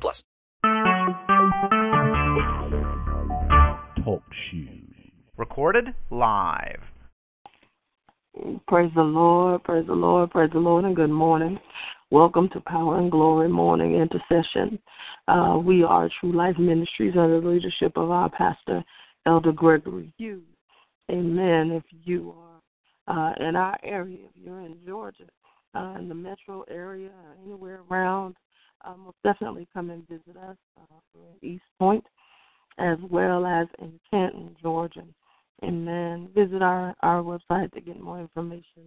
plus. Talk shoes. Recorded live. Praise the Lord, praise the Lord, praise the Lord, and good morning. Welcome to Power and Glory Morning Intercession. Uh, we are True Life Ministries under the leadership of our pastor, Elder Gregory Hughes. Amen. If you are uh, in our area, if you're in Georgia, uh, in the metro area, anywhere around, um, most definitely come and visit us uh, in East Point as well as in Canton, Georgia. Amen. Visit our, our website to get more information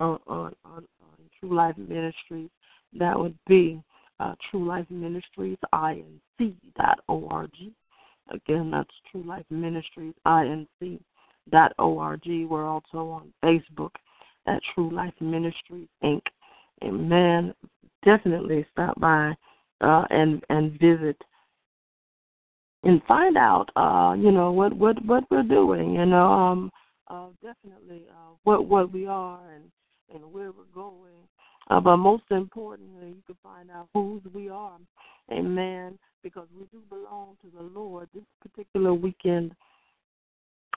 on, on, on, on True Life Ministries. That would be uh, True Life Ministries, inc.org. Again, that's True Life Ministries, inc.org. We're also on Facebook at True Life Ministries, Inc. Amen. Definitely stop by uh, and and visit and find out, uh, you know, what what what we're doing. You know, um, uh, definitely uh, what what we are and and where we're going. Uh, but most importantly, you can find out whose we are. Amen. Because we do belong to the Lord. This particular weekend,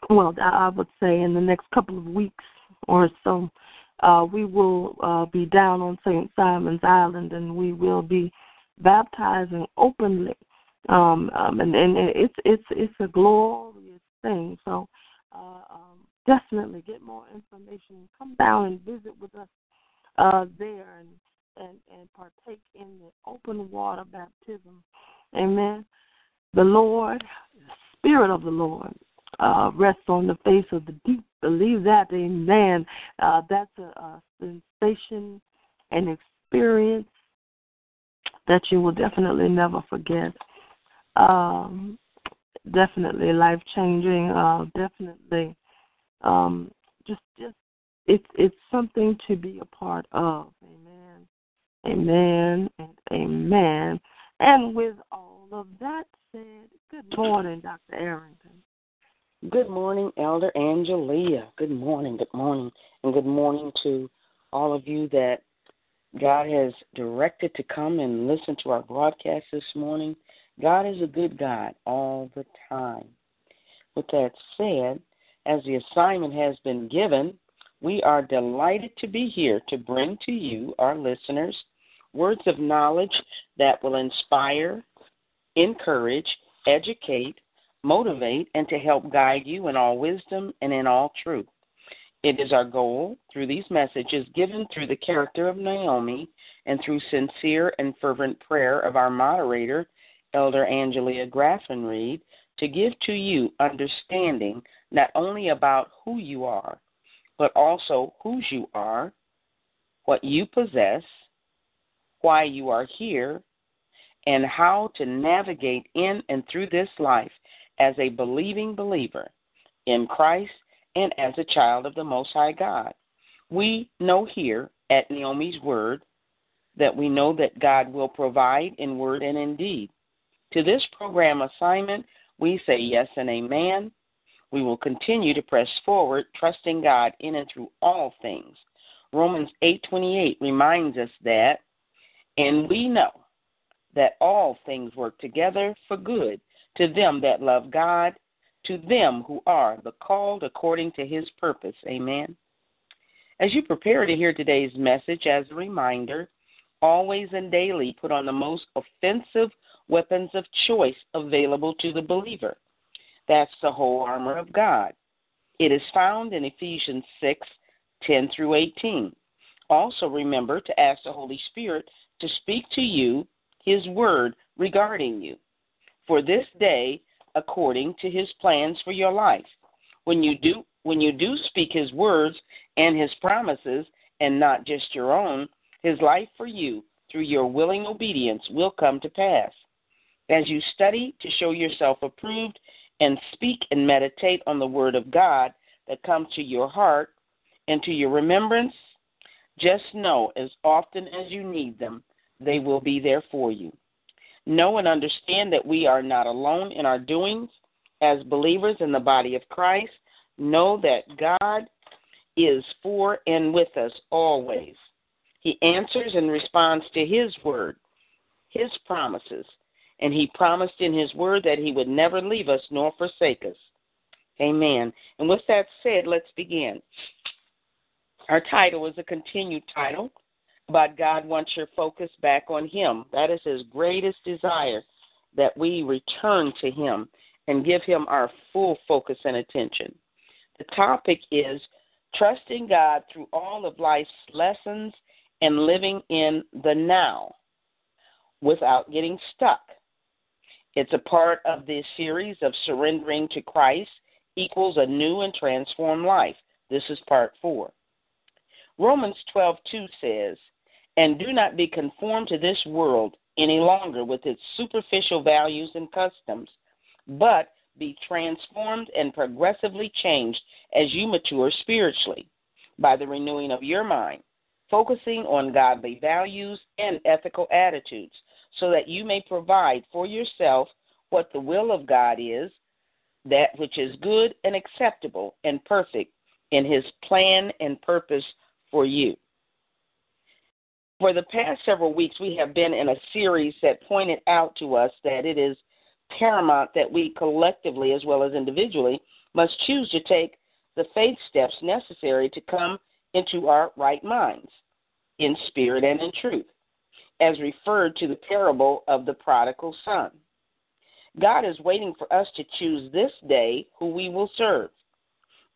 well, I would say in the next couple of weeks or so, uh, we will uh, be down on St. Simon's Island and we will be baptizing openly. Um, um, and, and it's it's it's a glorious thing. So uh, um, definitely get more information. Come down and visit with us uh, there and, and and partake in the open water baptism. Amen. The Lord, the Spirit of the Lord, uh, rests on the face of the deep. Believe that, Amen. Uh, that's a, a sensation, an experience that you will definitely never forget. Um, definitely life changing. Uh, definitely, um, just just it's it's something to be a part of. Amen. Amen and amen. And with all of that said, good morning, Dr. Arrington. Good morning, Elder Angelia. Good morning, good morning, and good morning to all of you that God has directed to come and listen to our broadcast this morning. God is a good God all the time. With that said, as the assignment has been given, we are delighted to be here to bring to you, our listeners, words of knowledge that will inspire, encourage, educate, motivate, and to help guide you in all wisdom and in all truth. It is our goal through these messages given through the character of Naomi and through sincere and fervent prayer of our moderator, Elder Angelia Graffenreid, to give to you understanding not only about who you are, but also whose you are, what you possess, why you are here, and how to navigate in and through this life as a believing believer in Christ and as a child of the Most High God. We know here at Naomi's Word that we know that God will provide in word and in deed. To this program assignment, we say yes and amen. We will continue to press forward, trusting God in and through all things. Romans 8:28 reminds us that, and we know that all things work together for good to them that love God, to them who are the called according to his purpose. Amen. As you prepare to hear today's message, as a reminder, always and daily put on the most offensive weapons of choice available to the believer. That's the whole armor of God. It is found in Ephesians 6 10 through 18. Also, remember to ask the Holy Spirit to speak to you His word regarding you for this day according to His plans for your life. When you do, when you do speak His words and His promises, and not just your own, His life for you through your willing obedience will come to pass. As you study to show yourself approved and speak and meditate on the Word of God that comes to your heart and to your remembrance, just know as often as you need them, they will be there for you. Know and understand that we are not alone in our doings. As believers in the body of Christ, know that God is for and with us always. He answers and responds to His word, His promises, and He promised in His word that He would never leave us nor forsake us. Amen. And with that said, let's begin. Our title is a continued title, but God wants your focus back on Him. That is His greatest desire, that we return to Him and give Him our full focus and attention. The topic is trusting God through all of life's lessons and living in the now without getting stuck. It's a part of this series of surrendering to Christ equals a new and transformed life. This is part four. Romans 12:2 says, "And do not be conformed to this world any longer with its superficial values and customs, but be transformed and progressively changed as you mature spiritually by the renewing of your mind, focusing on godly values and ethical attitudes, so that you may provide for yourself what the will of God is, that which is good and acceptable and perfect in His plan and purpose for you. For the past several weeks, we have been in a series that pointed out to us that it is paramount that we collectively, as well as individually, must choose to take the faith steps necessary to come into our right minds, in spirit and in truth, as referred to the parable of the prodigal son. God is waiting for us to choose this day who we will serve.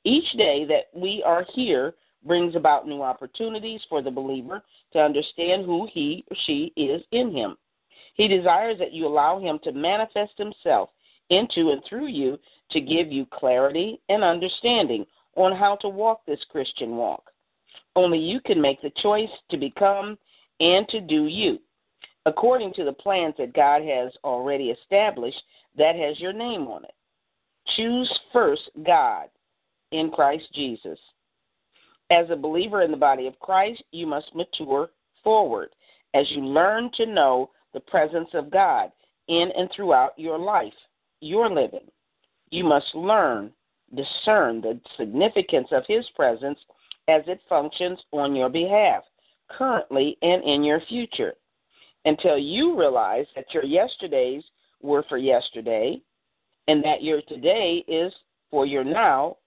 Each day that we are here brings about new opportunities for the believer to understand who he or she is in Him. He desires that you allow Him to manifest Himself into and through you to give you clarity and understanding on how to walk this Christian walk. Only you can make the choice to become and to do you, according to the plans that God has already established that has your name on it. Choose first God in Christ Jesus. As a believer in the body of Christ, you must mature forward as you learn to know the presence of God in and throughout your life, your living. You must learn, discern the significance of His presence as it functions on your behalf, currently and in your future, until you realize that your yesterdays were for yesterday and that your today is for your now.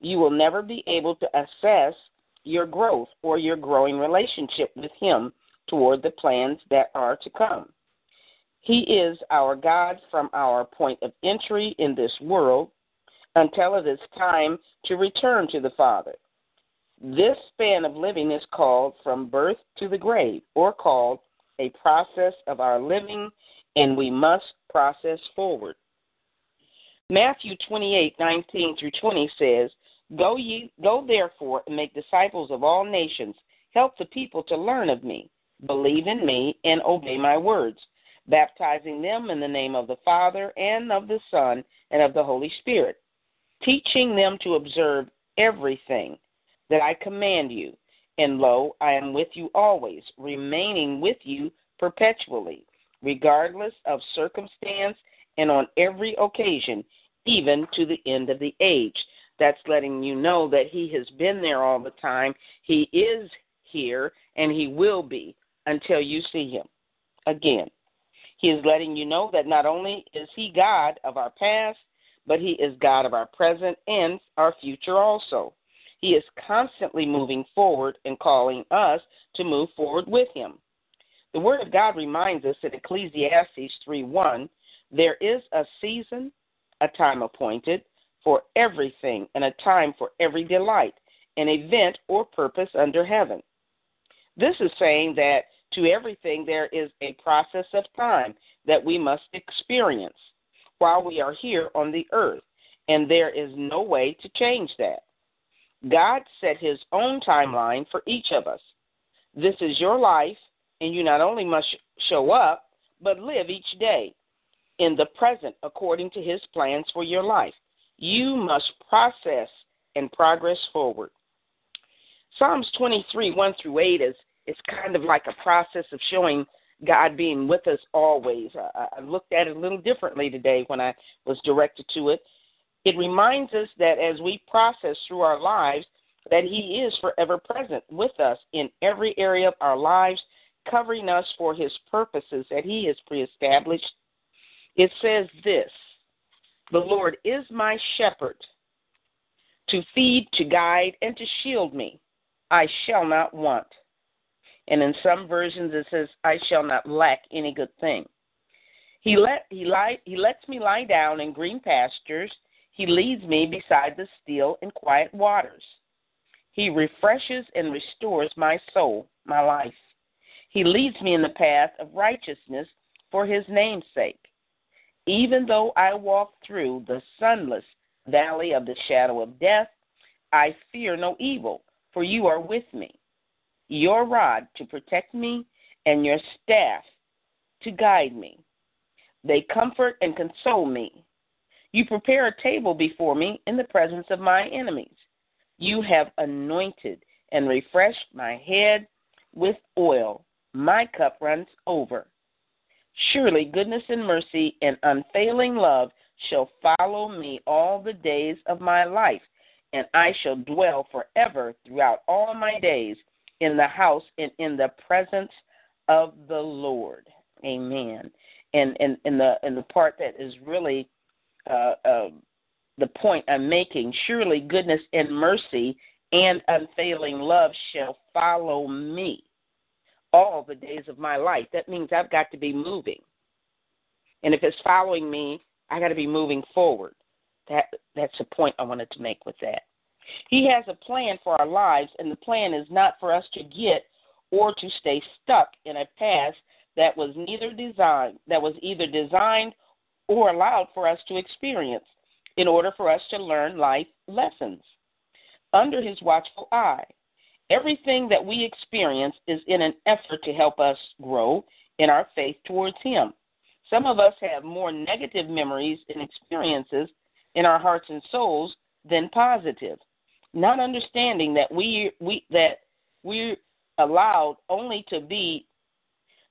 You will never be able to assess your growth or your growing relationship with Him toward the plans that are to come. He is our God from our point of entry in this world until it is time to return to the Father. This span of living is called from birth to the grave, or called a process of our living, and we must process forward. Matthew 28 19 through 20 says, Go ye, go therefore and make disciples of all nations. Help the people to learn of me, believe in me, and obey my words, baptizing them in the name of the Father and of the Son and of the Holy Spirit, teaching them to observe everything that I command you. And lo, I am with you always, remaining with you perpetually, regardless of circumstance and on every occasion, even to the end of the age that's letting you know that He has been there all the time. He is here, and He will be until you see Him again. He is letting you know that not only is He God of our past, but He is God of our present and our future also. He is constantly moving forward and calling us to move forward with Him. The Word of God reminds us in Ecclesiastes 3 1 there is a season, a time appointed, for everything and a time for every delight, an event or purpose under heaven. This is saying that to everything there is a process of time that we must experience while we are here on the earth, and there is no way to change that. God set his own timeline for each of us. This is your life, and you not only must show up, but live each day in the present according to His plans for your life. You must process and progress forward. Psalms 23, 1 through 8 is, is kind of like a process of showing God being with us always. I, I looked at it a little differently today when I was directed to it. It reminds us that as we process through our lives, that He is forever present with us in every area of our lives, covering us for His purposes that He has preestablished. It says this The Lord is my shepherd to feed, to guide, and to shield me. I shall not want. And in some versions it says, I shall not lack any good thing. He let he lie he lets me lie down in green pastures. He leads me beside the still and quiet waters. He refreshes and restores my soul, my life. He leads me in the path of righteousness for his name's sake. Even though I walk through the sunless valley of the shadow of death, I fear no evil, for you are with me. Your rod to protect me and your staff to guide me. They comfort and console me. You prepare a table before me in the presence of my enemies. You have anointed and refreshed my head with oil. My cup runs over. Surely goodness and mercy and unfailing love shall follow me all the days of my life, and I shall dwell forever throughout all my days in the house and in the presence of the Lord. Amen. And and, and the and the part that is really uh, uh, the point I'm making, surely goodness and mercy and unfailing love shall follow me all the days of my life. That means I've got to be moving. And if it's following me, I got to be moving forward. That that's the point I wanted to make with that. He has a plan for our lives, and the plan is not for us to get or to stay stuck in a past that was neither designed that was either designed or allowed for us to experience in order for us to learn life lessons. Under his watchful eye, everything that we experience is in an effort to help us grow in our faith towards him. Some of us have more negative memories and experiences in our hearts and souls than positive not understanding that we we that we're allowed only to be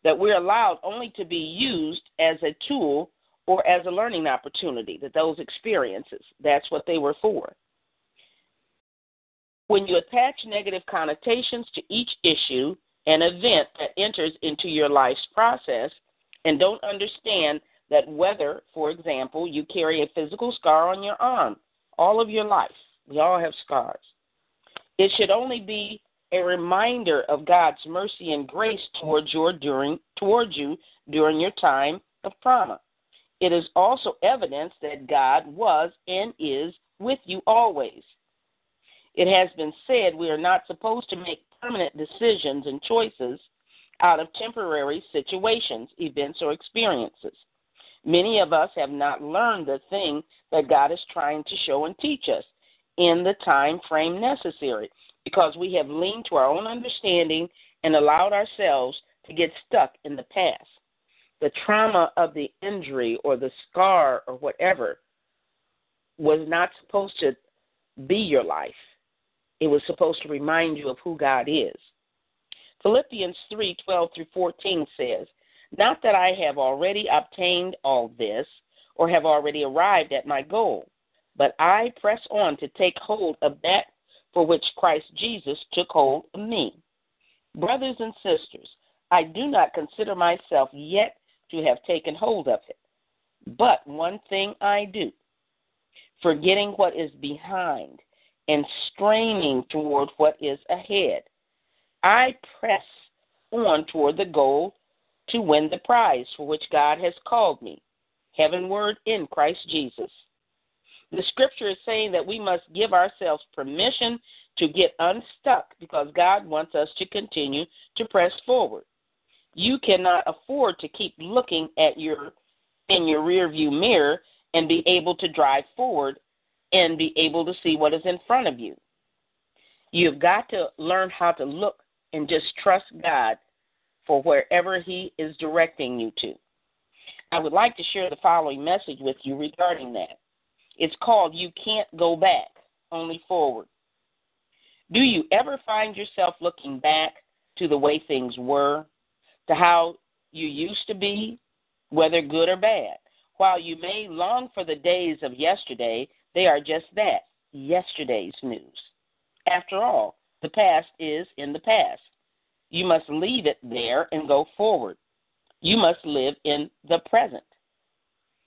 that we're allowed only to be used as a tool or as a learning opportunity that those experiences that's what they were for when you attach negative connotations to each issue and event that enters into your life's process and don't understand that whether for example you carry a physical scar on your arm all of your life we all have scars. It should only be a reminder of God's mercy and grace towards your during towards you during your time of trauma. It is also evidence that God was and is with you always. It has been said we are not supposed to make permanent decisions and choices out of temporary situations, events, or experiences. Many of us have not learned the thing that God is trying to show and teach us in the time frame necessary because we have leaned to our own understanding and allowed ourselves to get stuck in the past. The trauma of the injury or the scar or whatever was not supposed to be your life. It was supposed to remind you of who God is. Philippians 3 12 through 14 says, Not that I have already obtained all this or have already arrived at my goal but I press on to take hold of that for which Christ Jesus took hold of me. Brothers and sisters, I do not consider myself yet to have taken hold of it. But one thing I do, forgetting what is behind and straining toward what is ahead, I press on toward the goal to win the prize for which God has called me, heavenward in Christ Jesus. The scripture is saying that we must give ourselves permission to get unstuck because God wants us to continue to press forward. You cannot afford to keep looking at your in your rearview mirror and be able to drive forward and be able to see what is in front of you. You've got to learn how to look and just trust God for wherever He is directing you to. I would like to share the following message with you regarding that. It's called You Can't Go Back, Only Forward. Do you ever find yourself looking back to the way things were, to how you used to be, whether good or bad? While you may long for the days of yesterday, they are just that yesterday's news. After all, the past is in the past. You must leave it there and go forward. You must live in the present.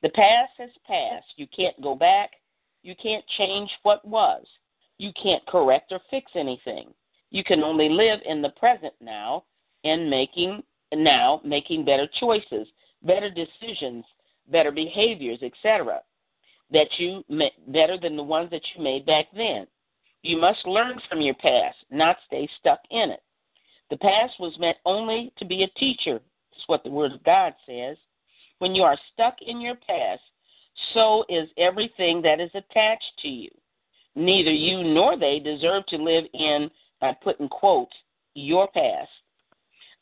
The past has passed. You can't go back. You can't change what was. You can't correct or fix anything. You can only live in the present now and making now making better choices, better decisions, better behaviors, etc. That you better than the ones that you made back then. You must learn from your past, not stay stuck in it. The past was meant only to be a teacher. That's what the Word of God says. When you are stuck in your past, so is everything that is attached to you. Neither you nor they deserve to live in, I put in quotes, your past.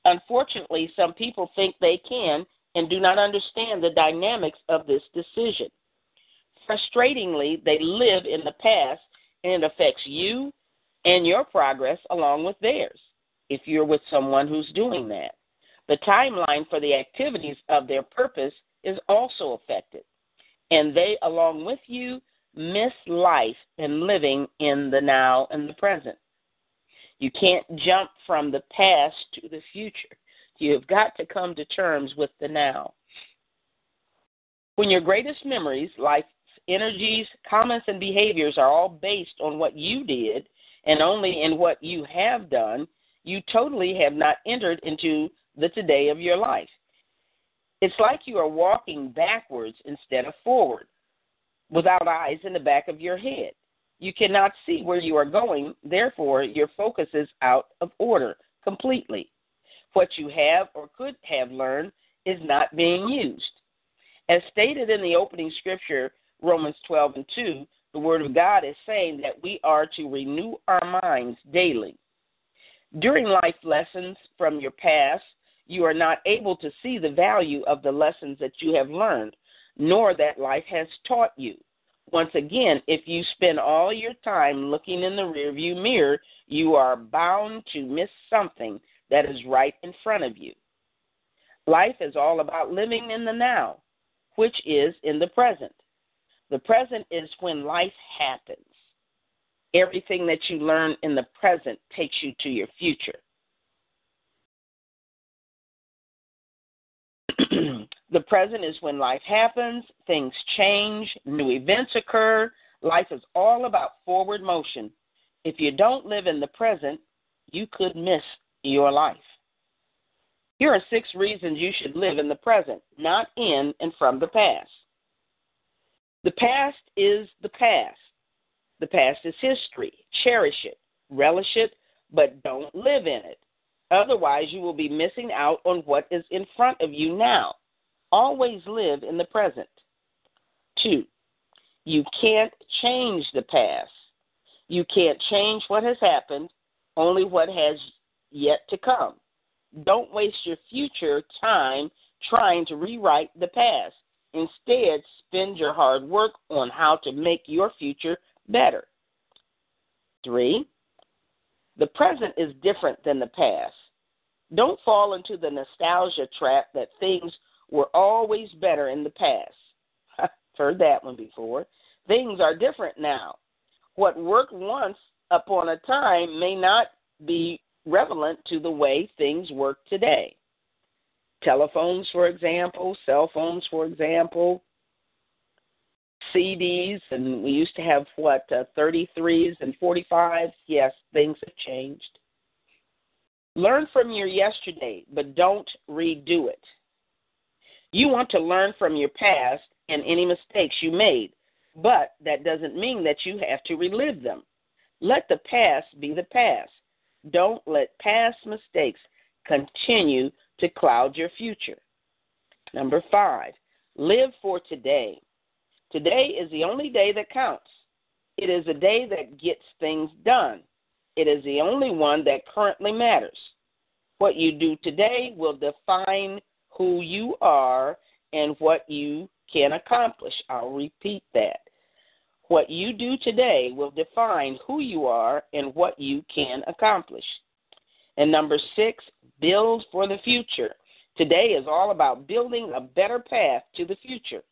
Unfortunately, some people think they can and do not understand the dynamics of this decision. Frustratingly, they live in the past and it affects you and your progress along with theirs if you're with someone who's doing that. The timeline for the activities of their purpose is also affected, and they, along with you, miss life and living in the now and the present. You can't jump from the past to the future. You've got to come to terms with the now. When your greatest memories, life energies, comments, and behaviors are all based on what you did and only in what you have done, you totally have not entered into the today of your life. It's like you are walking backwards instead of forward, without eyes in the back of your head. You cannot see where you are going, therefore, your focus is out of order completely. What you have or could have learned is not being used. As stated in the opening scripture, Romans 12 and 2, the Word of God is saying that we are to renew our minds daily. During life lessons from your past, you are not able to see the value of the lessons that you have learned, nor that life has taught you. Once again, if you spend all your time looking in the rearview mirror, you are bound to miss something that is right in front of you. Life is all about living in the now, which is in the present. The present is when life happens. Everything that you learn in the present takes you to your future. the present is when life happens, things change, new events occur. Life is all about forward motion. If you don't live in the present, you could miss your life. Here are six reasons you should live in the present, not in and from the past. The past is the past. The past is history. Cherish it, relish it, but don't live in it. Otherwise, you will be missing out on what is in front of you now. Always live in the present. Two, you can't change the past. You can't change what has happened, only what has yet to come. Don't waste your future time trying to rewrite the past. Instead, spend your hard work on how to make your future better. Three, the present is different than the past. Don't fall into the nostalgia trap that things were always better in the past. I've Heard that one before. Things are different now. What worked once upon a time may not be relevant to the way things work today telephones, for example, cell phones, for example, CDs, and we used to have what uh, 33s and 45s. Yes, things have changed. Learn from your yesterday, but don't redo it. You want to learn from your past and any mistakes you made, but that doesn't mean that you have to relive them. Let the past be the past. Don't let past mistakes continue to cloud your future. Number five, live for today. Today is the only day that counts. It is a day that gets things done. It is the only one that currently matters. What you do today will define who you are and what you can accomplish. I'll repeat that. What you do today will define who you are and what you can accomplish. And number six, build for the future. Today is all about building a better path to the future.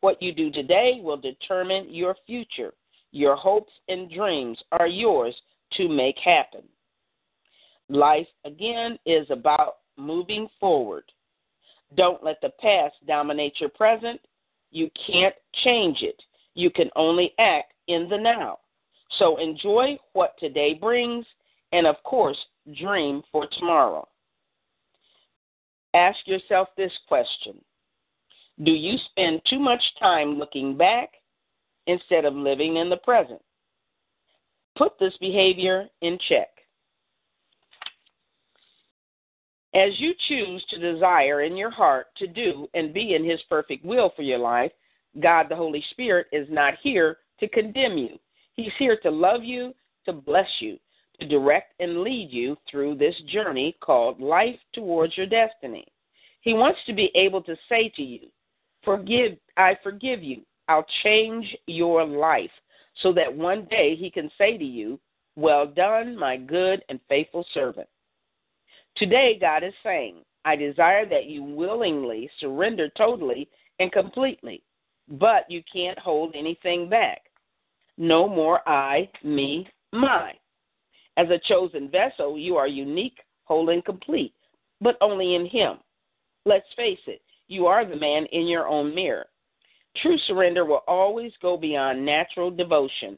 What you do today will determine your future. Your hopes and dreams are yours to make happen. Life, again, is about moving forward. Don't let the past dominate your present. You can't change it. You can only act in the now. So enjoy what today brings, and of course, dream for tomorrow. Ask yourself this question Do you spend too much time looking back instead of living in the present? Put this behavior in check. As you choose to desire in your heart to do and be in His perfect will for your life, God the Holy Spirit is not here to condemn you. He's here to love you, to bless you, to direct and lead you through this journey called life towards your destiny. He wants to be able to say to you, Forgive, I forgive you. I'll change your life so that one day he can say to you, Well done, my good and faithful servant. Today, God is saying, I desire that you willingly surrender totally and completely, but you can't hold anything back. No more I, me, my. As a chosen vessel, you are unique, whole, and complete, but only in Him. Let's face it, you are the man in your own mirror. True surrender will always go beyond natural devotion.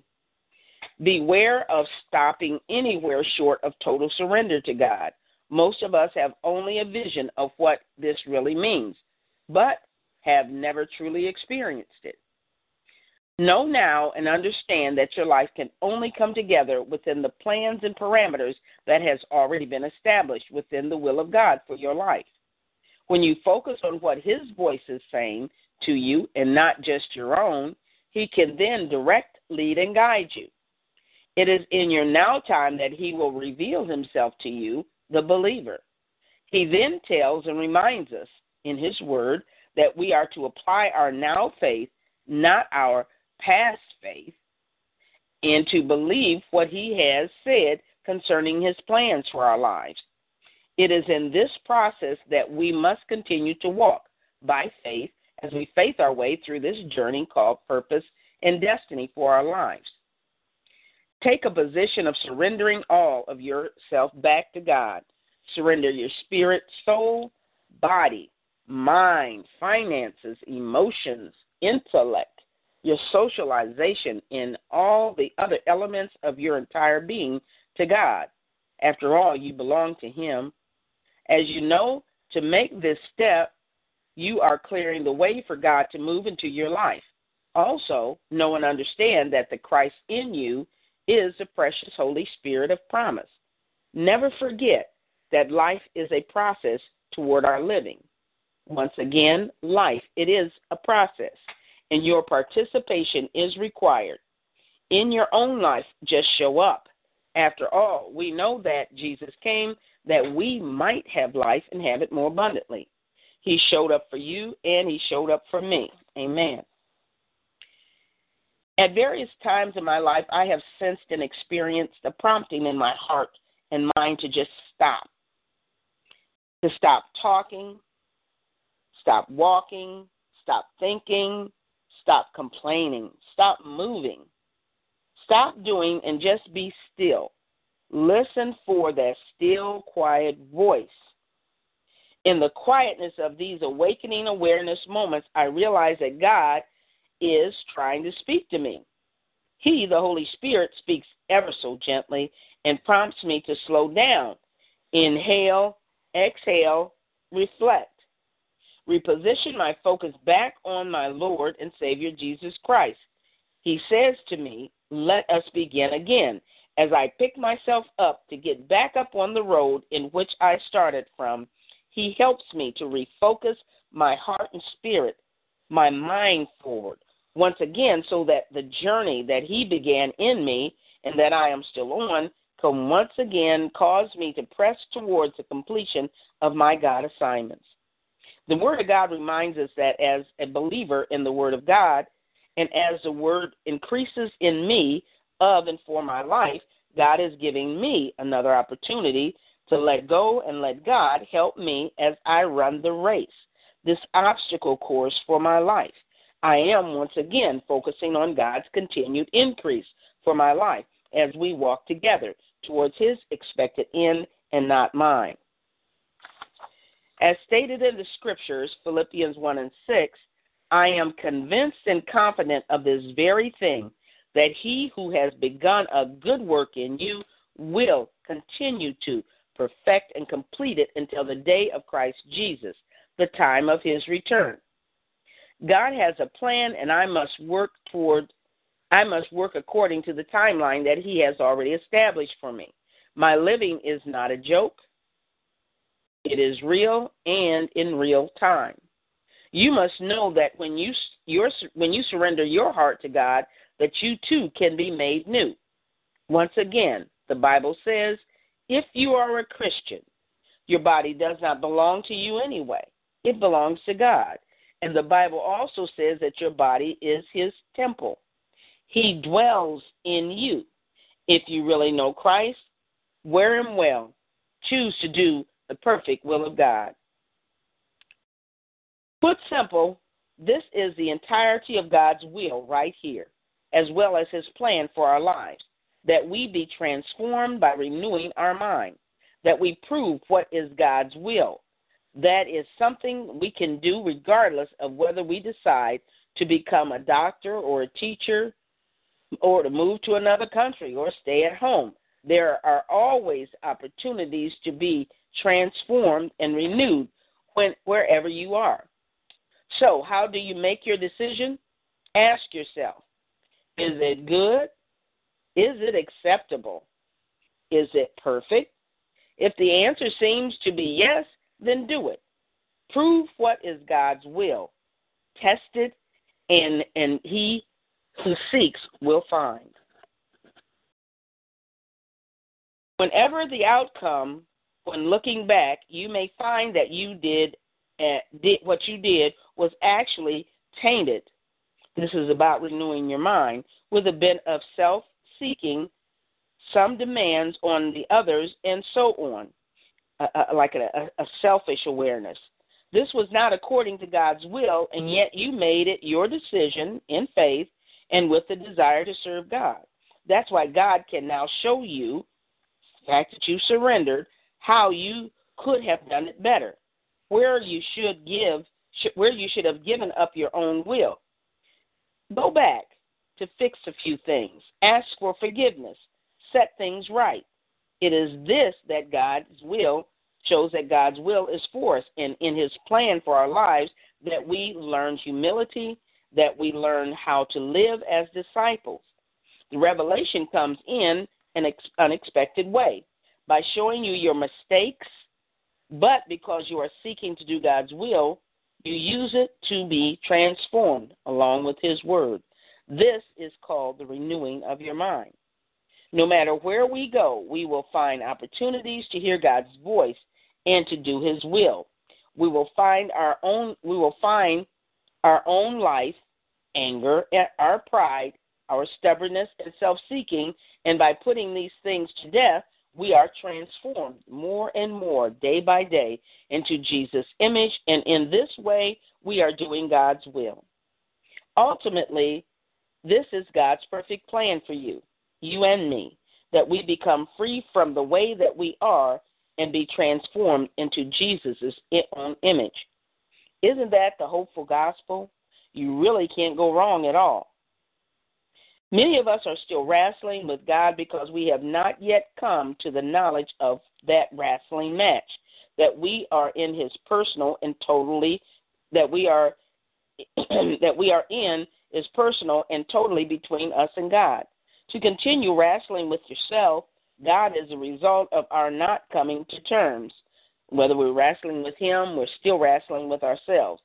Beware of stopping anywhere short of total surrender to God. Most of us have only a vision of what this really means, but have never truly experienced it. Know now and understand that your life can only come together within the plans and parameters that has already been established within the will of God for your life. When you focus on what his voice is saying to you and not just your own, he can then direct, lead, and guide you. It is in your now time that he will reveal himself to you the believer. He then tells and reminds us in his word that we are to apply our now faith, not our past faith, and to believe what he has said concerning his plans for our lives. It is in this process that we must continue to walk by faith as we faith our way through this journey called purpose and destiny for our lives. Take a position of surrendering all of yourself back to God. Surrender your spirit, soul, body, mind, finances, emotions, intellect, your socialization, and all the other elements of your entire being to God. After all, you belong to Him. As you know, to make this step, you are clearing the way for God to move into your life. Also, know and understand that the Christ in you is the precious Holy Spirit of promise. Never forget that life is a process toward our living. Once again, life, it is a process, and your participation is required. In your own life, just show up. After all, we know that Jesus came that we might have life and have it more abundantly. He showed up for you and he showed up for me. Amen. At various times in my life, I have sensed and experienced a prompting in my heart and mind to just stop. To stop talking, stop walking, stop thinking, stop complaining, stop moving, stop doing, and just be still. Listen for that still, quiet voice. In the quietness of these awakening awareness moments, I realize that God is trying to speak to me. He, the Holy Spirit, speaks ever so gently and prompts me to slow down, inhale, exhale, reflect, reposition my focus back on my Lord and Savior Jesus Christ. He says to me, Let us begin again. As I pick myself up to get back up on the road in which I started from, He helps me to refocus my heart and spirit, my mind forward, once again so that the journey that He began in me and that I am still on can once again cause me to press towards the completion of my God assignments. The Word of God reminds us that as a believer in the Word of God, and as the Word increases in me of and for my life, God is giving me another opportunity to let go and let God help me as I run the race, this obstacle course for my life. I am once again focusing on God's continued increase for my life as we walk together towards His expected end and not mine. As stated in the scriptures, Philippians 1 and 6, I am convinced and confident of this very thing, that he who has begun a good work in you will continue to perfect and complete it until the day of Christ Jesus, the time of his return. God has a plan and I must work toward I must work according to the timeline that he has already established for me. My living is not a joke. It is real and in real time. You must know that when you your, when you surrender your heart to God, that you too can be made new. Once again, the Bible says, if you are a Christian, your body does not belong to you anyway. It belongs to God. And the Bible also says that your body is his temple. He dwells in you. If you really know Christ, wear him well. Choose to do the perfect will of God. Put simple, this is the entirety of God's will right here, as well as his plan for our lives, that we be transformed by renewing our mind, that we prove what is God's will. That is something we can do regardless of whether we decide to become a doctor or a teacher or to move to another country or stay at home. There are always opportunities to be transformed and renewed when, wherever you are. So, how do you make your decision? Ask yourself Is it good? Is it acceptable? Is it perfect? If the answer seems to be yes, then do it. Prove what is God's will. Test it, and, and he who seeks will find. Whenever the outcome when looking back, you may find that you did, uh, did what you did was actually tainted. This is about renewing your mind with a bit of self seeking, some demands on the others, and so on, uh, uh, like a, a, a selfish awareness. This was not according to God's will, and yet you made it your decision in faith and with the desire to serve God. That's why God can now show you the fact that you surrendered how you could have done it better, where you should give, where you should have given up your own will. Go back to fix a few things, ask for forgiveness, set things right. It is this that God's will shows that God's will is for us, and in His plan for our lives, that we learn humility, that we learn how to live as disciples. The revelation comes in an unexpected way by showing you your mistakes, but because you are seeking to do God's will, you use it to be transformed along with His Word. This is called the renewing of your mind. No matter where we go, we will find opportunities to hear God's voice and to do His will. We will find our own. We will find our own life, anger, our pride, our stubbornness, and self-seeking, and by putting these things to death, we are transformed more and more day by day into Jesus' image, and in this way, we are doing God's will. Ultimately, this is God's perfect plan for you, you and me, that we become free from the way that we are and be transformed into Jesus' own image. Isn't that the hopeful gospel? You really can't go wrong at all. Many of us are still wrestling with God because we have not yet come to the knowledge of that wrestling match that we are in his personal and totally that we are that we are in is personal and totally between us and God. To continue wrestling with yourself, God is a result of our not coming to terms. Whether we're wrestling with him, we're still wrestling with ourselves.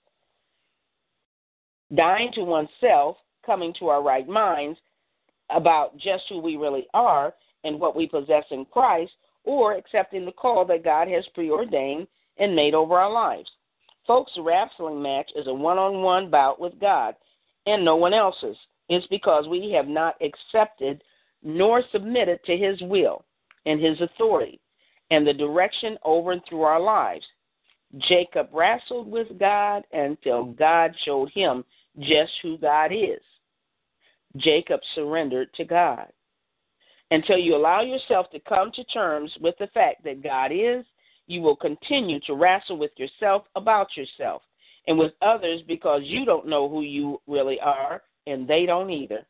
Dying to oneself, coming to our right minds, about just who we really are and what we possess in Christ or accepting the call that God has preordained and made over our lives. Folks, wrestling match is a one on one bout with God and no one else's. It's because we have not accepted nor submitted to His will and His authority and the direction over and through our lives. Jacob wrestled with God until God showed him just who God is. Jacob surrendered to God. Until you allow yourself to come to terms with the fact that God is, you will continue to wrestle with yourself about yourself and with others because you don't know who you really are and they don't either.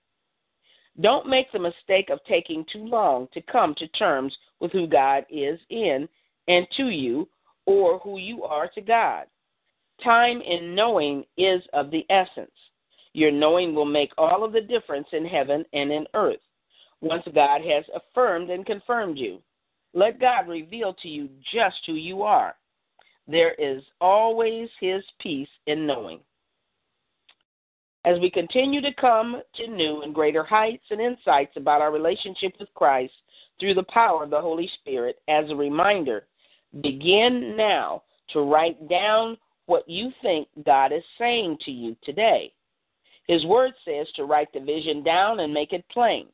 Don't make the mistake of taking too long to come to terms with who God is in and to you or who you are to God. Time in knowing is of the essence. Your knowing will make all of the difference in heaven and in earth once God has affirmed and confirmed you. Let God reveal to you just who you are. There is always His peace in knowing. As we continue to come to new and greater heights and insights about our relationship with Christ through the power of the Holy Spirit, as a reminder, begin now to write down what you think God is saying to you today. His word says to write the vision down and make it plain.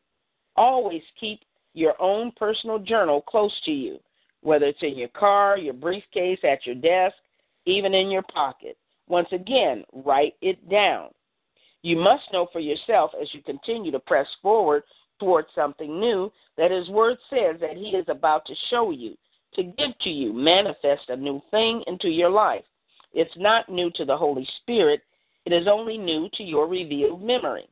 Always keep your own personal journal close to you, whether it's in your car, your briefcase, at your desk, even in your pocket. Once again, write it down. You must know for yourself as you continue to press forward towards something new that His Word says that He is about to show you, to give to you, manifest a new thing into your life. It's not new to the Holy Spirit, it is only new to your revealed memory.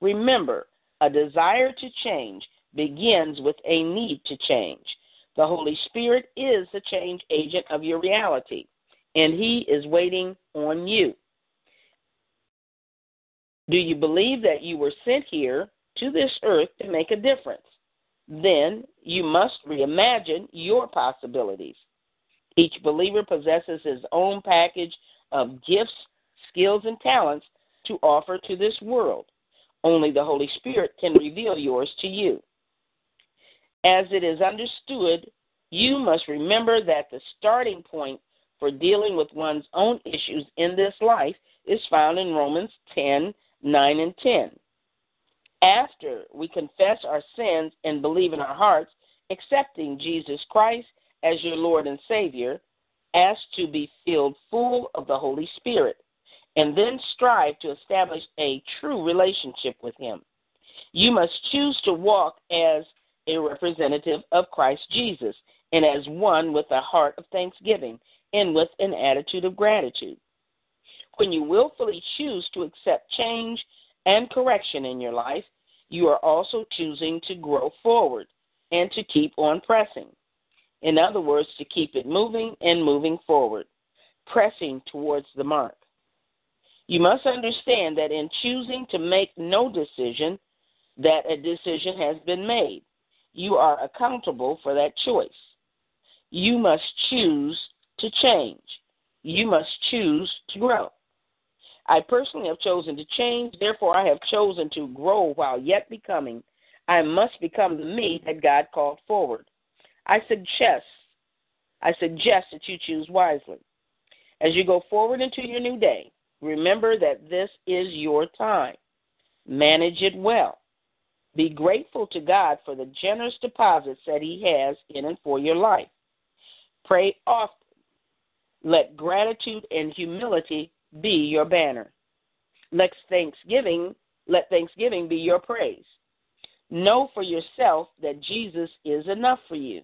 Remember, a desire to change begins with a need to change. The Holy Spirit is the change agent of your reality, and He is waiting on you. Do you believe that you were sent here to this earth to make a difference? Then you must reimagine your possibilities. Each believer possesses his own package of gifts, skills, and talents to offer to this world. Only the Holy Spirit can reveal yours to you. As it is understood, you must remember that the starting point for dealing with one's own issues in this life is found in Romans 10 9 and 10. After we confess our sins and believe in our hearts, accepting Jesus Christ as your Lord and Savior, ask to be filled full of the Holy Spirit, and then strive to establish a true relationship with Him. You must choose to walk as a representative of Christ Jesus and as one with a heart of thanksgiving and with an attitude of gratitude. When you willfully choose to accept change and correction in your life, you are also choosing to grow forward and to keep on pressing. In other words, to keep it moving and moving forward, pressing towards the mark. You must understand that in choosing to make no decision, that a decision has been made. You are accountable for that choice. You must choose to change. You must choose to grow. I personally have chosen to change, therefore, I have chosen to grow while yet becoming. I must become the me that God called forward. I suggest, I suggest that you choose wisely. As you go forward into your new day, remember that this is your time. Manage it well. Be grateful to God for the generous deposits that He has in and for your life. Pray often. Let gratitude and humility be your banner. Let thanksgiving, let thanksgiving be your praise. Know for yourself that Jesus is enough for you.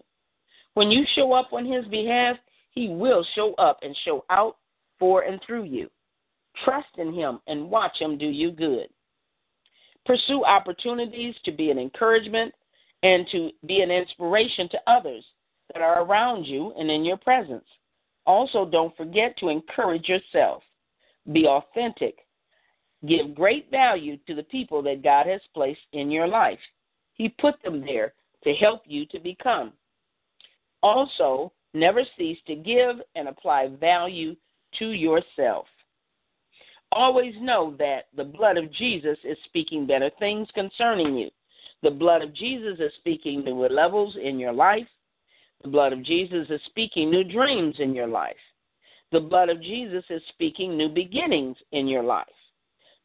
When you show up on his behalf, he will show up and show out for and through you. Trust in him and watch him do you good. Pursue opportunities to be an encouragement and to be an inspiration to others that are around you and in your presence. Also, don't forget to encourage yourself. Be authentic. Give great value to the people that God has placed in your life. He put them there to help you to become. Also, never cease to give and apply value to yourself. Always know that the blood of Jesus is speaking better things concerning you. The blood of Jesus is speaking new levels in your life. The blood of Jesus is speaking new dreams in your life. The blood of Jesus is speaking new beginnings in your life.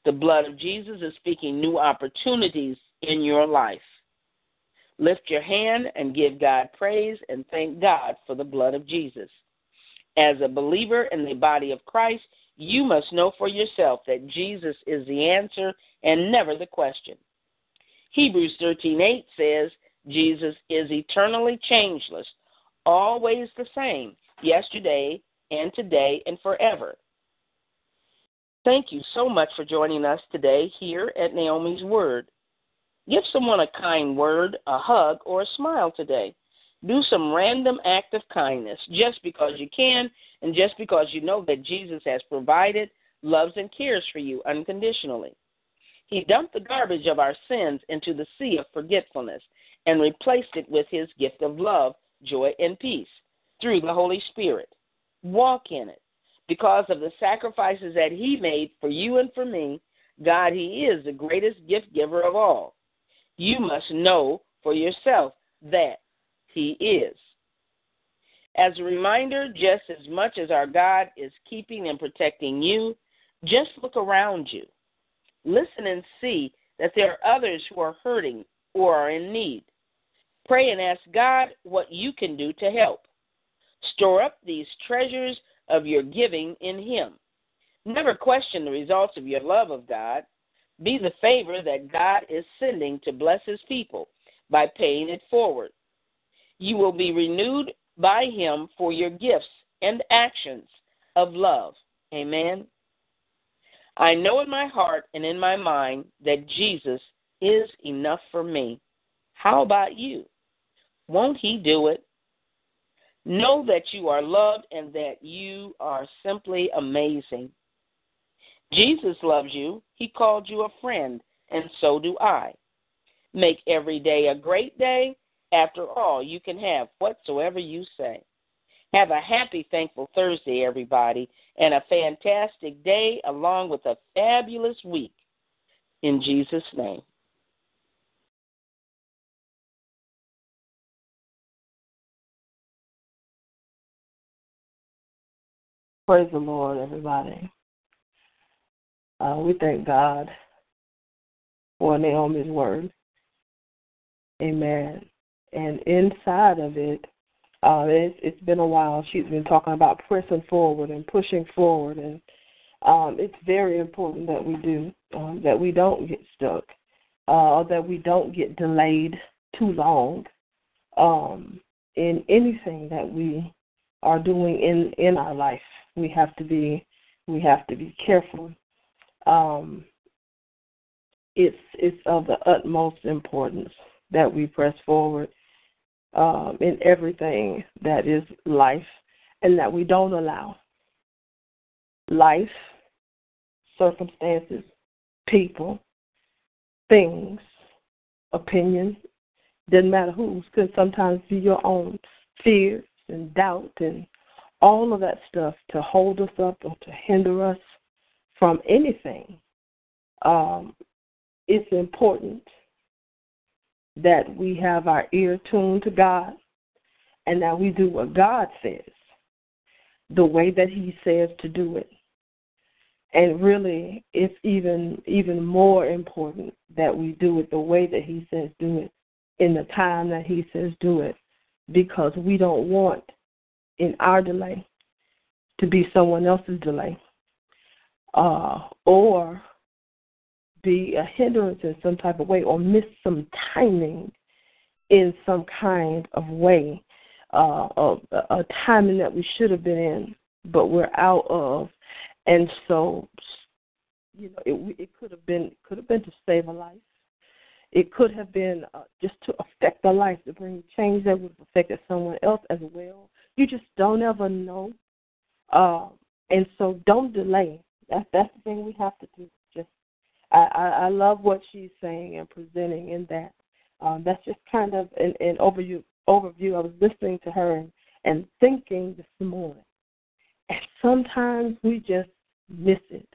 The blood of Jesus is speaking new opportunities in your life. Lift your hand and give God praise and thank God for the blood of Jesus. As a believer in the body of Christ, you must know for yourself that Jesus is the answer and never the question. Hebrews 13:8 says Jesus is eternally changeless, always the same, yesterday and today and forever. Thank you so much for joining us today here at Naomi's Word. Give someone a kind word, a hug, or a smile today. Do some random act of kindness just because you can and just because you know that Jesus has provided, loves, and cares for you unconditionally. He dumped the garbage of our sins into the sea of forgetfulness and replaced it with his gift of love, joy, and peace through the Holy Spirit. Walk in it. Because of the sacrifices that he made for you and for me, God, he is the greatest gift giver of all you must know for yourself that He is. As a reminder, just as much as our God is keeping and protecting you, just look around you. Listen and see that there are others who are hurting or are in need. Pray and ask God what you can do to help. Store up these treasures of your giving in Him. Never question the results of your love of God. Be the favor that God is sending to bless his people by paying it forward. You will be renewed by him for your gifts and actions of love. Amen. I know in my heart and in my mind that Jesus is enough for me. How about you? Won't he do it? Know that you are loved and that you are simply amazing. Jesus loves you. He called you a friend, and so do I. Make every day a great day. After all, you can have whatsoever you say. Have a happy, thankful Thursday, everybody, and a fantastic day along with a fabulous week. In Jesus' name. Praise the Lord, everybody. Uh, we thank God for Naomi's word. Amen. And inside of it, uh, it's, it's been a while. She's been talking about pressing forward and pushing forward, and um, it's very important that we do um, that we don't get stuck, uh, that we don't get delayed too long um, in anything that we are doing in in our life. We have to be we have to be careful um, it's it's of the utmost importance that we press forward um, in everything that is life, and that we don't allow. Life, circumstances, people, things, opinions, doesn't matter whose, could sometimes be your own fears and doubt and all of that stuff to hold us up or to hinder us from anything, um, it's important that we have our ear tuned to God and that we do what God says, the way that He says to do it. And really, it's even even more important that we do it the way that He says do it, in the time that He says do it, because we don't want in our delay to be someone else's delay uh, or be a hindrance in some type of way or miss some timing in some kind of way, uh, of a timing that we should have been in, but we're out of, and so you know it, it could have been could have been to save a life. It could have been uh, just to affect a life, to bring change that would have affected someone else as well. You just don't ever know, uh, and so don't delay that's that's the thing we have to do. I, I, I love what she's saying and presenting in that. Um, that's just kind of an, an overview. Overview. I was listening to her and, and thinking this morning, and sometimes we just miss it.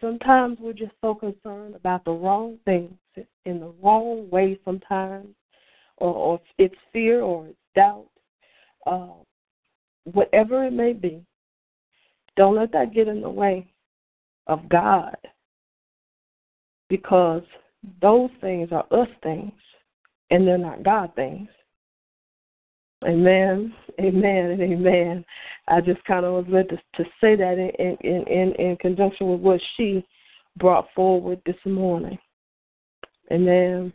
Sometimes we're just so concerned about the wrong things in the wrong way sometimes, or, or it's fear or it's doubt, uh, whatever it may be. Don't let that get in the way of God because those things are us things and they're not God things. Amen, amen, and amen. I just kind of was led to, to say that in, in, in, in conjunction with what she brought forward this morning. Amen.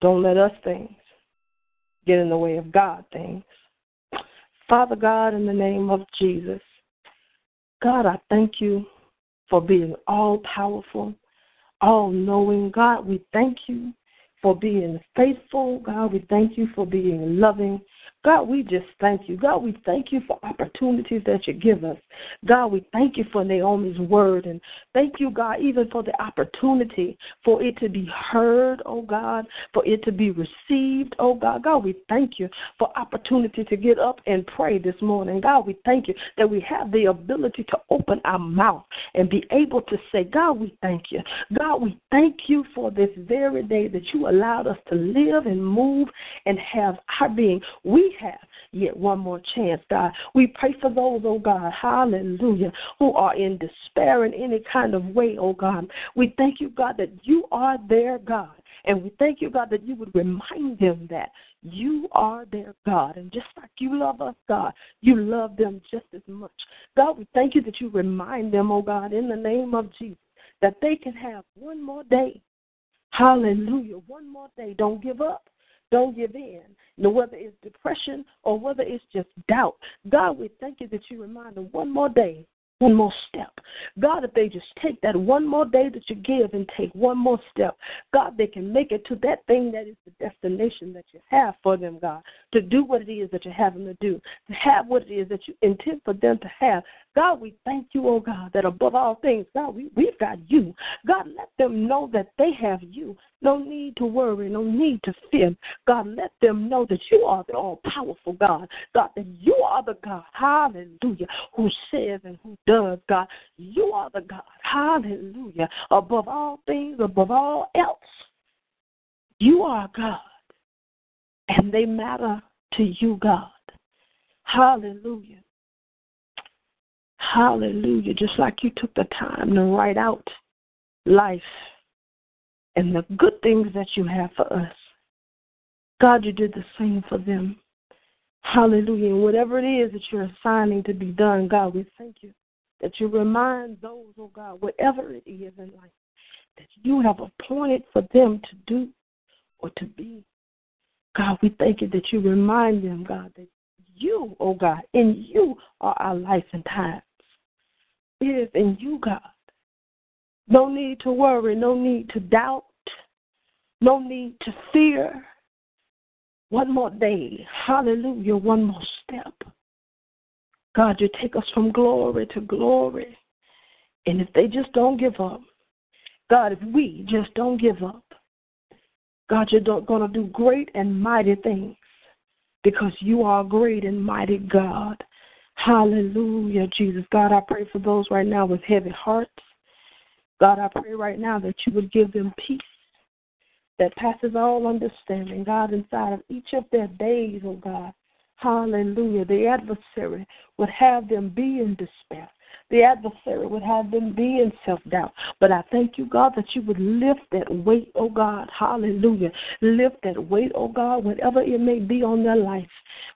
Don't let us things get in the way of God things. Father God, in the name of Jesus, God, I thank you for being all powerful, all knowing. God, we thank you for being faithful. God, we thank you for being loving. God, we just thank you. God, we thank you for opportunities that you give us. God, we thank you for Naomi's word. And thank you, God, even for the opportunity for it to be heard, oh God, for it to be received, oh God. God, we thank you for opportunity to get up and pray this morning. God, we thank you that we have the ability to open our mouth and be able to say, God, we thank you. God, we thank you for this very day that you allowed us to live and move and have our being. We have yet one more chance, God. We pray for those, oh God, hallelujah, who are in despair in any kind of way, oh God. We thank you, God, that you are their God. And we thank you, God, that you would remind them that you are their God. And just like you love us, God, you love them just as much. God, we thank you that you remind them, oh God, in the name of Jesus, that they can have one more day. Hallelujah. One more day. Don't give up. Don't give in. No, whether it's depression or whether it's just doubt. God, we thank you that you remind them one more day one more step. God, if they just take that one more day that you give and take one more step, God, they can make it to that thing that is the destination that you have for them, God, to do what it is that you have them to do, to have what it is that you intend for them to have. God, we thank you, oh God, that above all things, God, we, we've got you. God, let them know that they have you. No need to worry, no need to fear. God, let them know that you are the all powerful God. God, that you are the God, hallelujah, who says and who does, God. You are the God, hallelujah, above all things, above all else. You are God, and they matter to you, God. Hallelujah. Hallelujah. Just like you took the time to write out life and the good things that you have for us. God, you did the same for them. Hallelujah. And whatever it is that you're assigning to be done, God, we thank you that you remind those, oh God, whatever it is in life that you have appointed for them to do or to be. God, we thank you that you remind them, God, that you, oh God, in you are our life and times. Is in you, God. No need to worry, no need to doubt, no need to fear. One more day, hallelujah, one more step. God, you take us from glory to glory. And if they just don't give up, God, if we just don't give up, God, you're going to do great and mighty things because you are a great and mighty God. Hallelujah, Jesus. God, I pray for those right now with heavy hearts. God, I pray right now that you would give them peace that passes all understanding, God, inside of each of their days, oh God. Hallelujah. The adversary would have them be in despair. The adversary would have them be in self doubt. But I thank you, God, that you would lift that weight, oh God. Hallelujah. Lift that weight, oh God, whatever it may be on their life,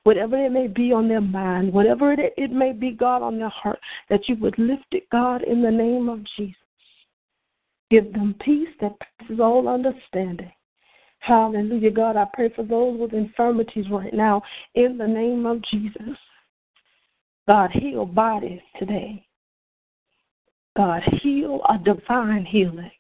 whatever it may be on their mind, whatever it, it may be, God, on their heart, that you would lift it, God, in the name of Jesus. Give them peace that passes all understanding. Hallelujah. God, I pray for those with infirmities right now in the name of Jesus. God, heal bodies today. God, heal a divine healing.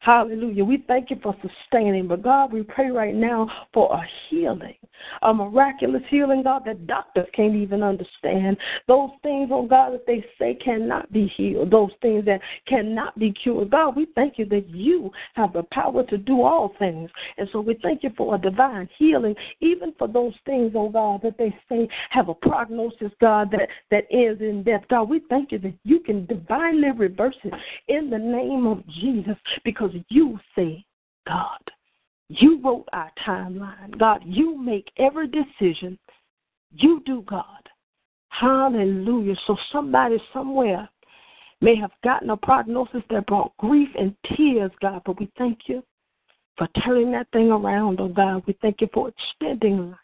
Hallelujah. We thank you for sustaining, but God, we pray right now for a healing a miraculous healing, God, that doctors can't even understand. Those things, oh God, that they say cannot be healed, those things that cannot be cured. God, we thank you that you have the power to do all things. And so we thank you for a divine healing, even for those things, oh God, that they say have a prognosis, God, that, that ends in death. God, we thank you that you can divinely reverse it in the name of Jesus because you say, God. You wrote our timeline. God, you make every decision. You do, God. Hallelujah. So somebody somewhere may have gotten a prognosis that brought grief and tears, God, but we thank you for turning that thing around, oh God. We thank you for extending life.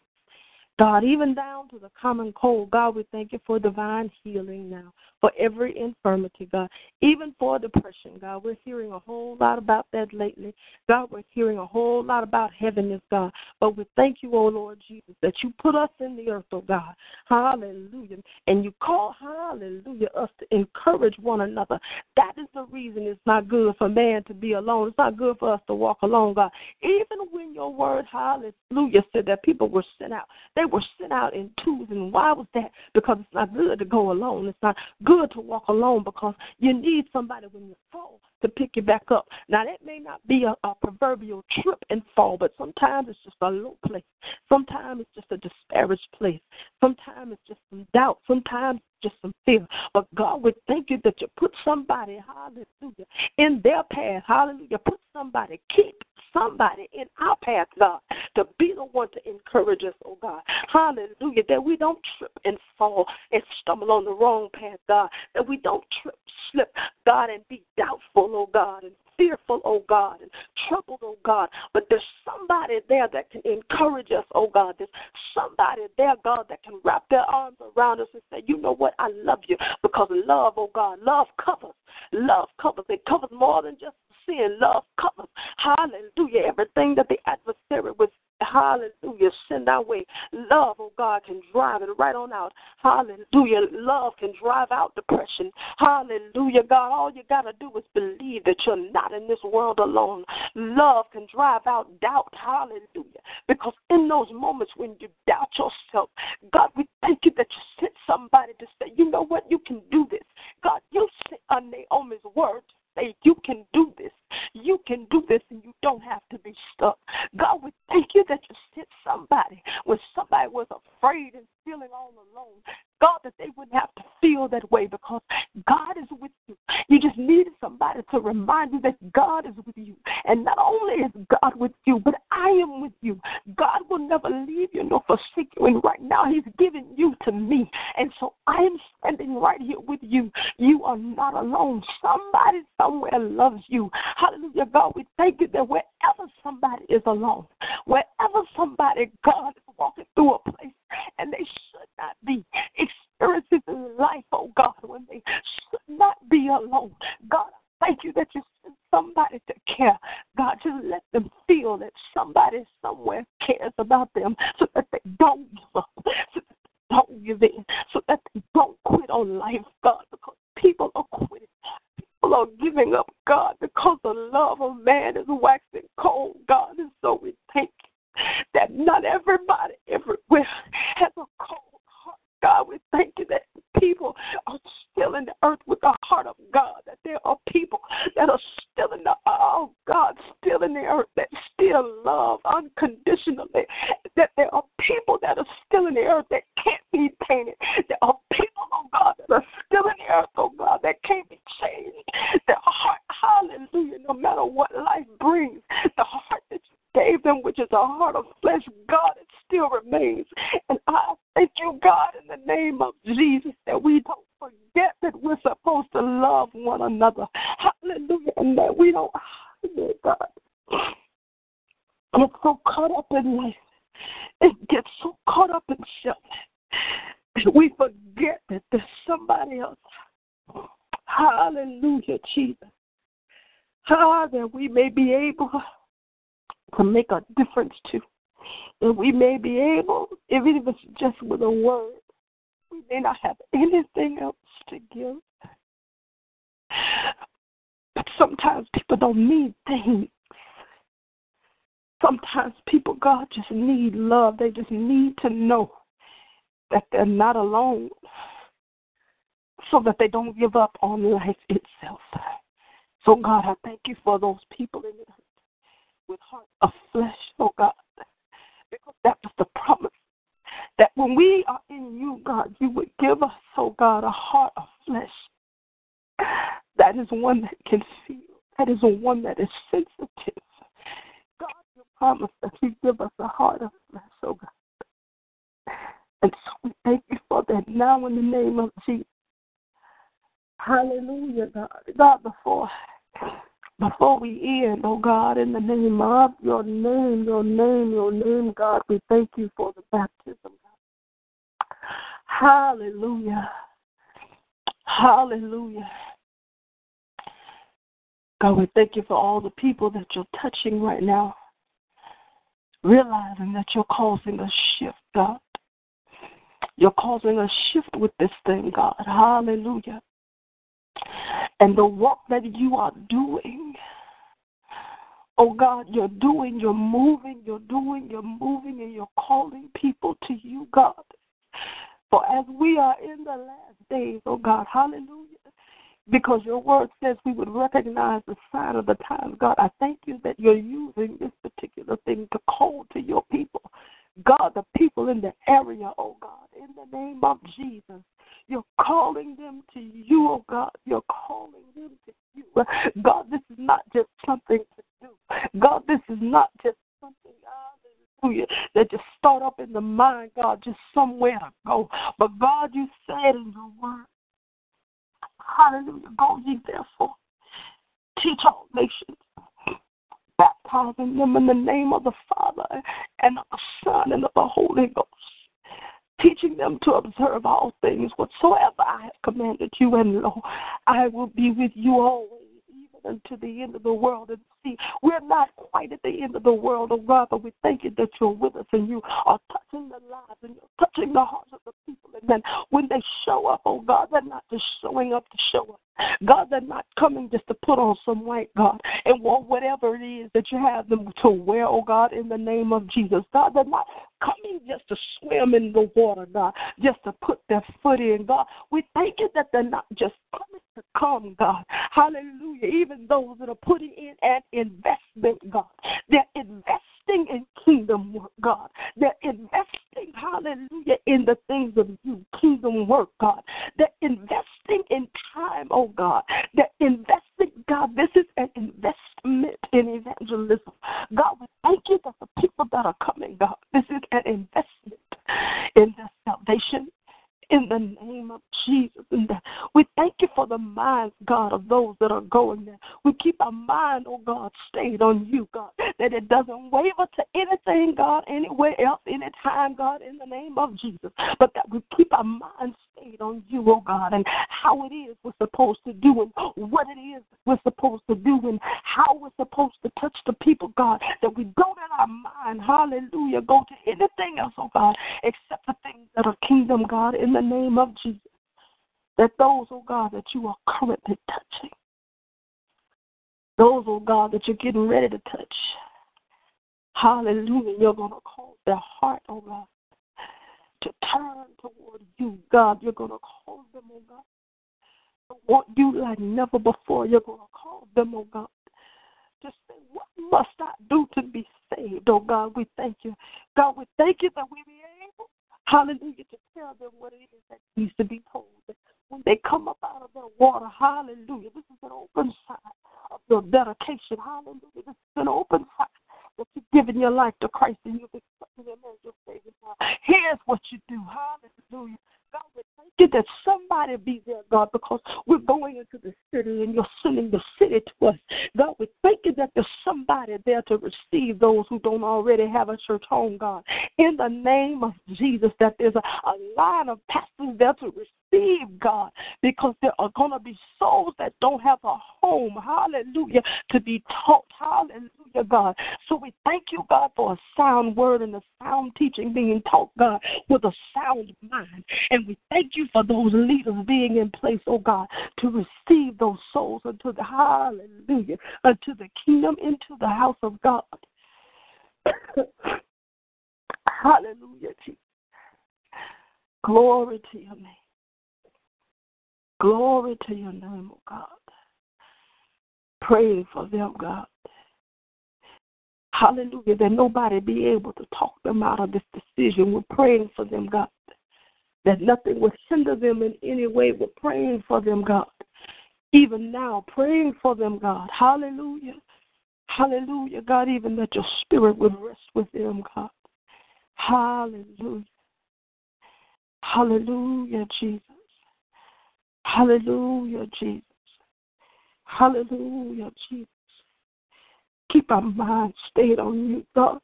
God, even down to the common cold, God, we thank you for divine healing now for every infirmity, God, even for depression, God. We're hearing a whole lot about that lately. God, we're hearing a whole lot about heaviness, God. But we thank you, oh Lord Jesus, that you put us in the earth, oh God. Hallelujah. And you call, hallelujah, us to encourage one another. That is the reason it's not good for man to be alone. It's not good for us to walk alone, God. Even when your word, hallelujah, said that people were sent out, they were sent out in twos. And why was that? Because it's not good to go alone. It's not good to walk alone because you need somebody when you fall to pick you back up. Now, that may not be a, a proverbial trip and fall, but sometimes it's just a low place. Sometimes it's just a disparaged place. Sometimes it's just some doubt. Sometimes just some fear. But God, we thank you that you put somebody, hallelujah, in their path. Hallelujah. Put somebody, keep somebody in our path, God, to be the one to encourage us, oh God. Hallelujah. That we don't trip and fall and stumble on the wrong path, God. That we don't trip, slip, God, and be doubtful, oh God, and fearful, oh God, and troubled, oh God. But there's somebody there that can encourage us, oh God. There's somebody there, God, that can wrap their arms around us and say, you know what, I love you. Because love, oh God, love covers. Love covers. It covers more than just sin. Love covers. Hallelujah. Everything that the adversary was Hallelujah. Send our way. Love, oh God, can drive it right on out. Hallelujah. Love can drive out depression. Hallelujah. God, all you got to do is believe that you're not in this world alone. Love can drive out doubt. Hallelujah. Because in those moments when you doubt yourself, God, we thank you that you sent somebody to say, you know what, you can do this. God, you sent a Naomi's word say, You can do this. You can do this, and you don't have to be stuck. God, we thank you that you sent somebody when somebody was afraid and feeling all alone. God, that they wouldn't have to feel that way because God is with you. You just needed somebody to remind you that God is with you. And not only is God with you, but I am with you. God will never leave you nor forsake you. And right now, He's given you to me. And so I am standing right here with you. You are not alone. Somebody somewhere loves you. Hallelujah, God. We thank you that wherever somebody is alone, wherever somebody, God, is walking through a place and they should not be experiencing life, oh God, when they should not be alone. God, thank you that you somebody to care. God, just let them feel that somebody somewhere cares about them so that they don't give up, so that they don't give in, so that they don't quit on life, God, because people are quitting. People are giving up, God, because the love of man is waxing cold, God, and so we thank that not everybody everywhere has a cold heart. God, we thank you that people are still in the earth with the heart of God, there are people that are still in the, oh God, still in the earth that still love unconditionally, that there are people that are still in the earth that can't be tainted. There are people, oh God, that are still in the earth, oh God, that can't be changed. Their heart, hallelujah, no matter what life brings, the heart that you gave them, which is a heart of flesh, God, it still remains. And I thank you, God, in the name of Jesus, that we don't we're supposed to love one another. Hallelujah. And that we don't, God, get so caught up in life and get so caught up in self that we forget that there's somebody else. Hallelujah, Jesus. Ah, that we may be able to make a difference to. And we may be able, even if it's just with a word, we may not have anything else to give. But sometimes people don't need things. Sometimes people, God, just need love. They just need to know that they're not alone so that they don't give up on life itself. So, God, I thank you for those people in the earth with hearts of flesh, oh God, because that was the promise that when we are in you, God, you would give us, oh God, a heart of flesh. That is one that can feel. That is one that is sensitive. God, you promise that you give us a heart of flesh, oh God. And so we thank you for that now in the name of Jesus. Hallelujah, God. God, before before we end, oh God, in the name of your name, your name, your name, God, we thank you for the baptism. Hallelujah. Hallelujah. God, we thank you for all the people that you're touching right now, realizing that you're causing a shift, God. You're causing a shift with this thing, God. Hallelujah. And the work that you are doing, oh God, you're doing, you're moving, you're doing, you're moving, and you're calling people to you, God. For as we are in the last days, oh God, hallelujah, because your word says we would recognize the sign of the times. God, I thank you that you're using this particular thing to call to your people. God, the people in the area, oh God, in the name of Jesus. You're calling them to you, oh God. You're calling them to you. God, this is not just something to do. God, this is not just something, hallelujah, that just start up in the mind, God, just somewhere to go. But God, you said in your word, hallelujah, go ye therefore, teach all nations baptizing them in the name of the Father and of the Son and of the Holy Ghost teaching them to observe all things whatsoever I have commanded you, and lo, I will be with you always, even unto the end of the world. And see, we're not quite at the end of the world, oh God, but we thank you that you're with us and you are touching the lives and you're touching the hearts of the people. And then when they show up, oh God, they're not just showing up to show up. God, they're not coming just to put on some white, God, and want whatever it is that you have them to wear, oh God, in the name of Jesus. God, they're not coming just to swim in the water, God, just to put their foot in, God. We thank you that they're not just coming to come, God. Hallelujah. Even those that are putting in an investment, God, they're investing in kingdom work, God. They're investing, hallelujah, in the things of you, kingdom work, God. They're investing in time, oh God. They're investing, God. This is an investment in evangelism. God, we thank you that the people that are coming, God, this is an investment in their salvation, in the name of Jesus. And we thank you for the minds, God, of those that are going there. We keep our mind, oh God, stayed on you, God, that it doesn't waver to anything, God, anywhere else, anytime, God, in the name of Jesus. But that we keep our minds stayed on you, oh God, and how it is we're supposed to do and what it is we're supposed to do and how we're supposed to touch the people, God, that we don't in our mind, hallelujah, go to anything else, oh God, except the things that are kingdom, God, in the name of Jesus. That those, oh God, that you are currently touching, those, oh God, that you're getting ready to touch, hallelujah, you're going to cause their heart, oh God, to turn toward you, God. You're going to cause them, oh God, to want you like never before. You're going to cause them, oh God, to say, What must I do to be saved? Oh God, we thank you. God, we thank you that we be able, hallelujah, to tell them what it is that needs to be told. When they come up out of their water, hallelujah, this is an open sign of your dedication. Hallelujah, this is an open sign that you've given your life to Christ and you've accepted Him as your Savior. Here's what you do. Hallelujah. God, we thank you that somebody be there, God, because we're going into the city and you're sending the city to us. God, we thank you that there's somebody there to receive those who don't already have a church home, God. In the name of Jesus, that there's a, a line of pastors there to receive, God, because there are going to be souls that don't have a home, hallelujah, to be taught, hallelujah, God. So we thank you, God, for a sound word and a sound teaching being taught, God, with a sound mind. And we thank you for those leaders being in place, oh God, to receive those souls into the hallelujah, unto the kingdom, into the house of God. Hallelujah, Jesus. Glory to your name. Glory to your name, oh God. Pray for them, God. Hallelujah. That nobody be able to talk them out of this decision. We're praying for them, God. That nothing would hinder them in any way. We're praying for them, God. Even now, praying for them, God. Hallelujah. Hallelujah, God. Even that your spirit would rest with them, God. Hallelujah. Hallelujah, Jesus. Hallelujah, Jesus. Hallelujah, Jesus. Keep our mind stayed on you, God.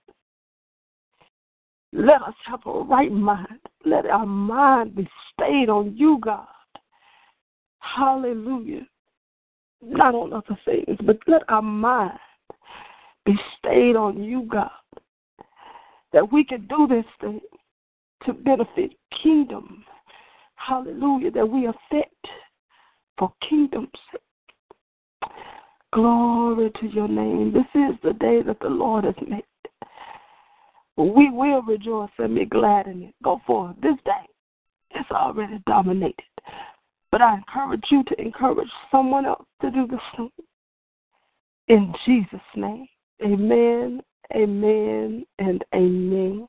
Let us have a right mind. Let our mind be stayed on you, God. Hallelujah. Not on other things, but let our mind be stayed on you, God. That we can do this thing to benefit kingdom. Hallelujah. That we affect for kingdom's sake. Glory to your name. This is the day that the Lord has made. We will rejoice and be glad in it. Go forth. This day is already dominated. But I encourage you to encourage someone else to do the same. In Jesus' name. Amen, amen, and amen.